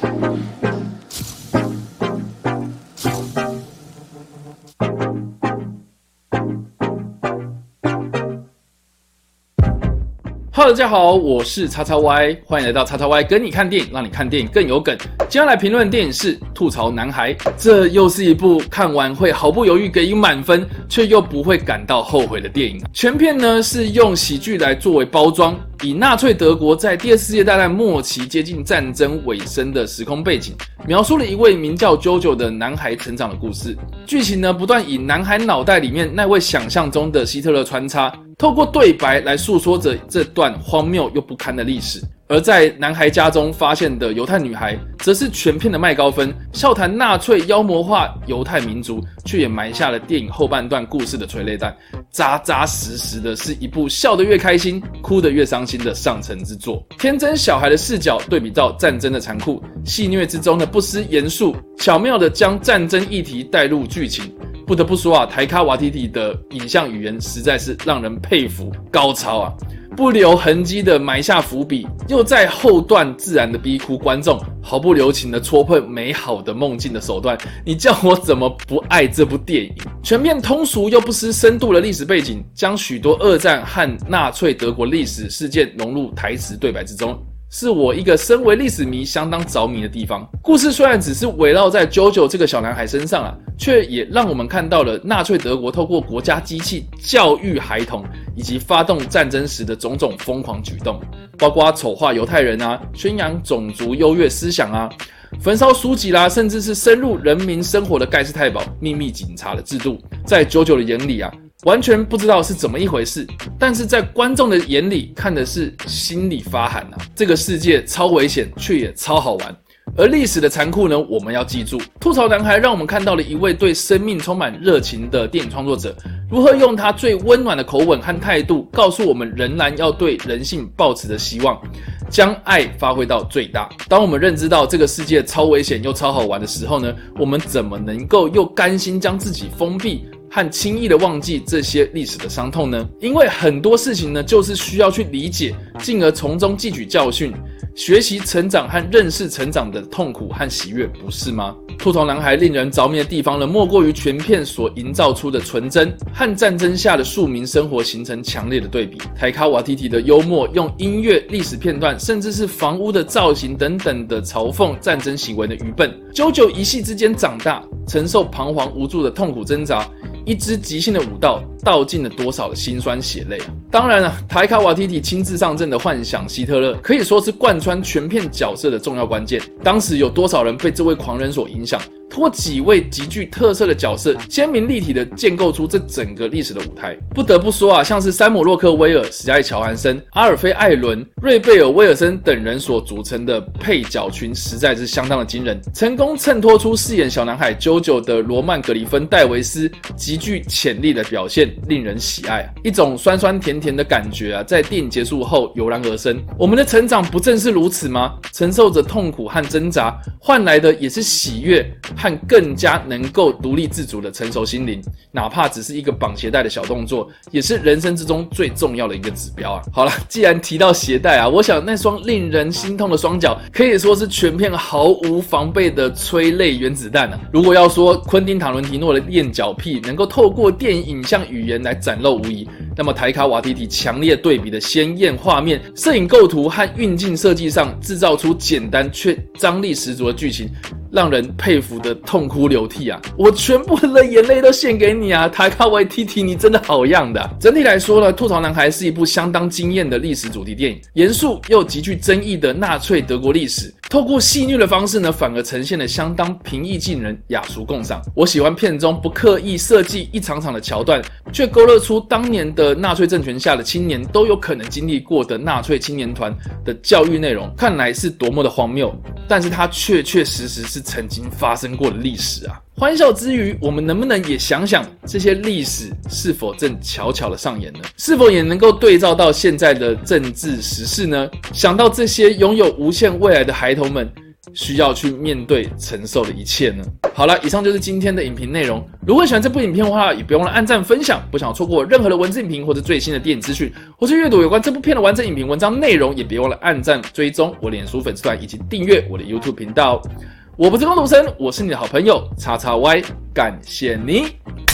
Hello，大家好，我是叉叉 Y，欢迎来到叉叉 Y 跟你看电影，让你看电影更有梗。今天来评论电影是《吐槽男孩》，这又是一部看完会毫不犹豫给予满分，却又不会感到后悔的电影。全片呢是用喜剧来作为包装，以纳粹德国在第二次世界大战末期接近战争尾声的时空背景，描述了一位名叫 JoJo 的男孩成长的故事。剧情呢不断以男孩脑袋里面那位想象中的希特勒穿插。透过对白来诉说着这段荒谬又不堪的历史，而在男孩家中发现的犹太女孩，则是全片的麦高芬，笑谈纳粹妖魔化犹太民族，却也埋下了电影后半段故事的催泪弹，扎扎实实的是一部笑得越开心，哭得越伤心的上乘之作。天真小孩的视角对比到战争的残酷，戏谑之中的不失严肃，巧妙的将战争议题带入剧情。不得不说啊，台卡瓦提提的影像语言实在是让人佩服高超啊！不留痕迹的埋下伏笔，又在后段自然的逼哭观众，毫不留情的戳破美好的梦境的手段，你叫我怎么不爱这部电影？全面通俗又不失深度的历史背景，将许多二战和纳粹德国历史事件融入台词对白之中。是我一个身为历史迷相当着迷的地方。故事虽然只是围绕在 JoJo 这个小男孩身上啊，却也让我们看到了纳粹德国透过国家机器教育孩童，以及发动战争时的种种疯狂举动，包括丑化犹太人啊，宣扬种族优越思想啊，焚烧书籍啦，甚至是深入人民生活的盖世太保秘密警察的制度，在 JoJo 的眼里啊。完全不知道是怎么一回事，但是在观众的眼里看的是心里发寒啊！这个世界超危险，却也超好玩。而历史的残酷呢？我们要记住，吐槽男孩让我们看到了一位对生命充满热情的电影创作者，如何用他最温暖的口吻和态度，告诉我们仍然要对人性抱持着希望，将爱发挥到最大。当我们认知到这个世界超危险又超好玩的时候呢？我们怎么能够又甘心将自己封闭？和轻易的忘记这些历史的伤痛呢？因为很多事情呢，就是需要去理解，进而从中汲取教训，学习成长和认识成长的痛苦和喜悦，不是吗？兔头男孩令人着迷的地方呢，莫过于全片所营造出的纯真和战争下的庶民生活形成强烈的对比。台卡瓦提提的幽默，用音乐、历史片段，甚至是房屋的造型等等的嘲讽战争行为的愚笨。久久一夕之间长大，承受彷徨无助的痛苦挣扎。一支即兴的舞蹈，道尽了多少的辛酸血泪啊！当然了，台卡瓦提提亲自上阵的幻想希特勒，可以说是贯穿全片角色的重要关键。当时有多少人被这位狂人所影响？通过几位极具特色的角色，鲜明立体的建构出这整个历史的舞台。不得不说啊，像是山姆洛克威尔、史嘉丽乔安森、阿尔菲艾伦、瑞贝尔威尔森等人所组成的配角群，实在是相当的惊人，成功衬托出饰演小男孩 JoJo 的罗曼格里芬戴维斯极具潜力的表现，令人喜爱。一种酸酸甜甜的感觉啊，在电影结束后油然而生。我们的成长不正是如此吗？承受着痛苦和挣扎，换来的也是喜悦。和更加能够独立自主的成熟心灵，哪怕只是一个绑鞋带的小动作，也是人生之中最重要的一个指标啊！好了，既然提到鞋带啊，我想那双令人心痛的双脚可以说是全片毫无防备的催泪原子弹啊！如果要说昆汀塔伦提诺的练脚癖能够透过电影影像语言来展露无遗，那么台卡瓦提提强烈对比的鲜艳画面、摄影构图和运镜设计上，制造出简单却张力十足的剧情。让人佩服的痛哭流涕啊！我全部的眼泪都献给你啊！塔卡维提提，你真的好样的。整体来说呢，《吐槽男孩》是一部相当惊艳的历史主题电影，严肃又极具争议的纳粹德国历史，透过戏谑的方式呢，反而呈现了相当平易近人、雅俗共赏。我喜欢片中不刻意设计一场场的桥段，却勾勒出当年的纳粹政权下的青年都有可能经历过的纳粹青年团的教育内容，看来是多么的荒谬，但是它确确实实是。曾经发生过的历史啊！欢笑之余，我们能不能也想想这些历史是否正悄悄的上演呢？是否也能够对照到现在的政治时事呢？想到这些拥有无限未来的孩童们，需要去面对承受的一切呢？好了，以上就是今天的影评内容。如果喜欢这部影片的话，也别忘了按赞、分享。不想错过任何的文字影评或者最新的电影资讯，或是阅读有关这部片的完整影评文章内容，也别忘了按赞、追踪我脸书粉丝团以及订阅我的 YouTube 频道。我不是光读生，我是你的好朋友叉叉 Y，感谢你。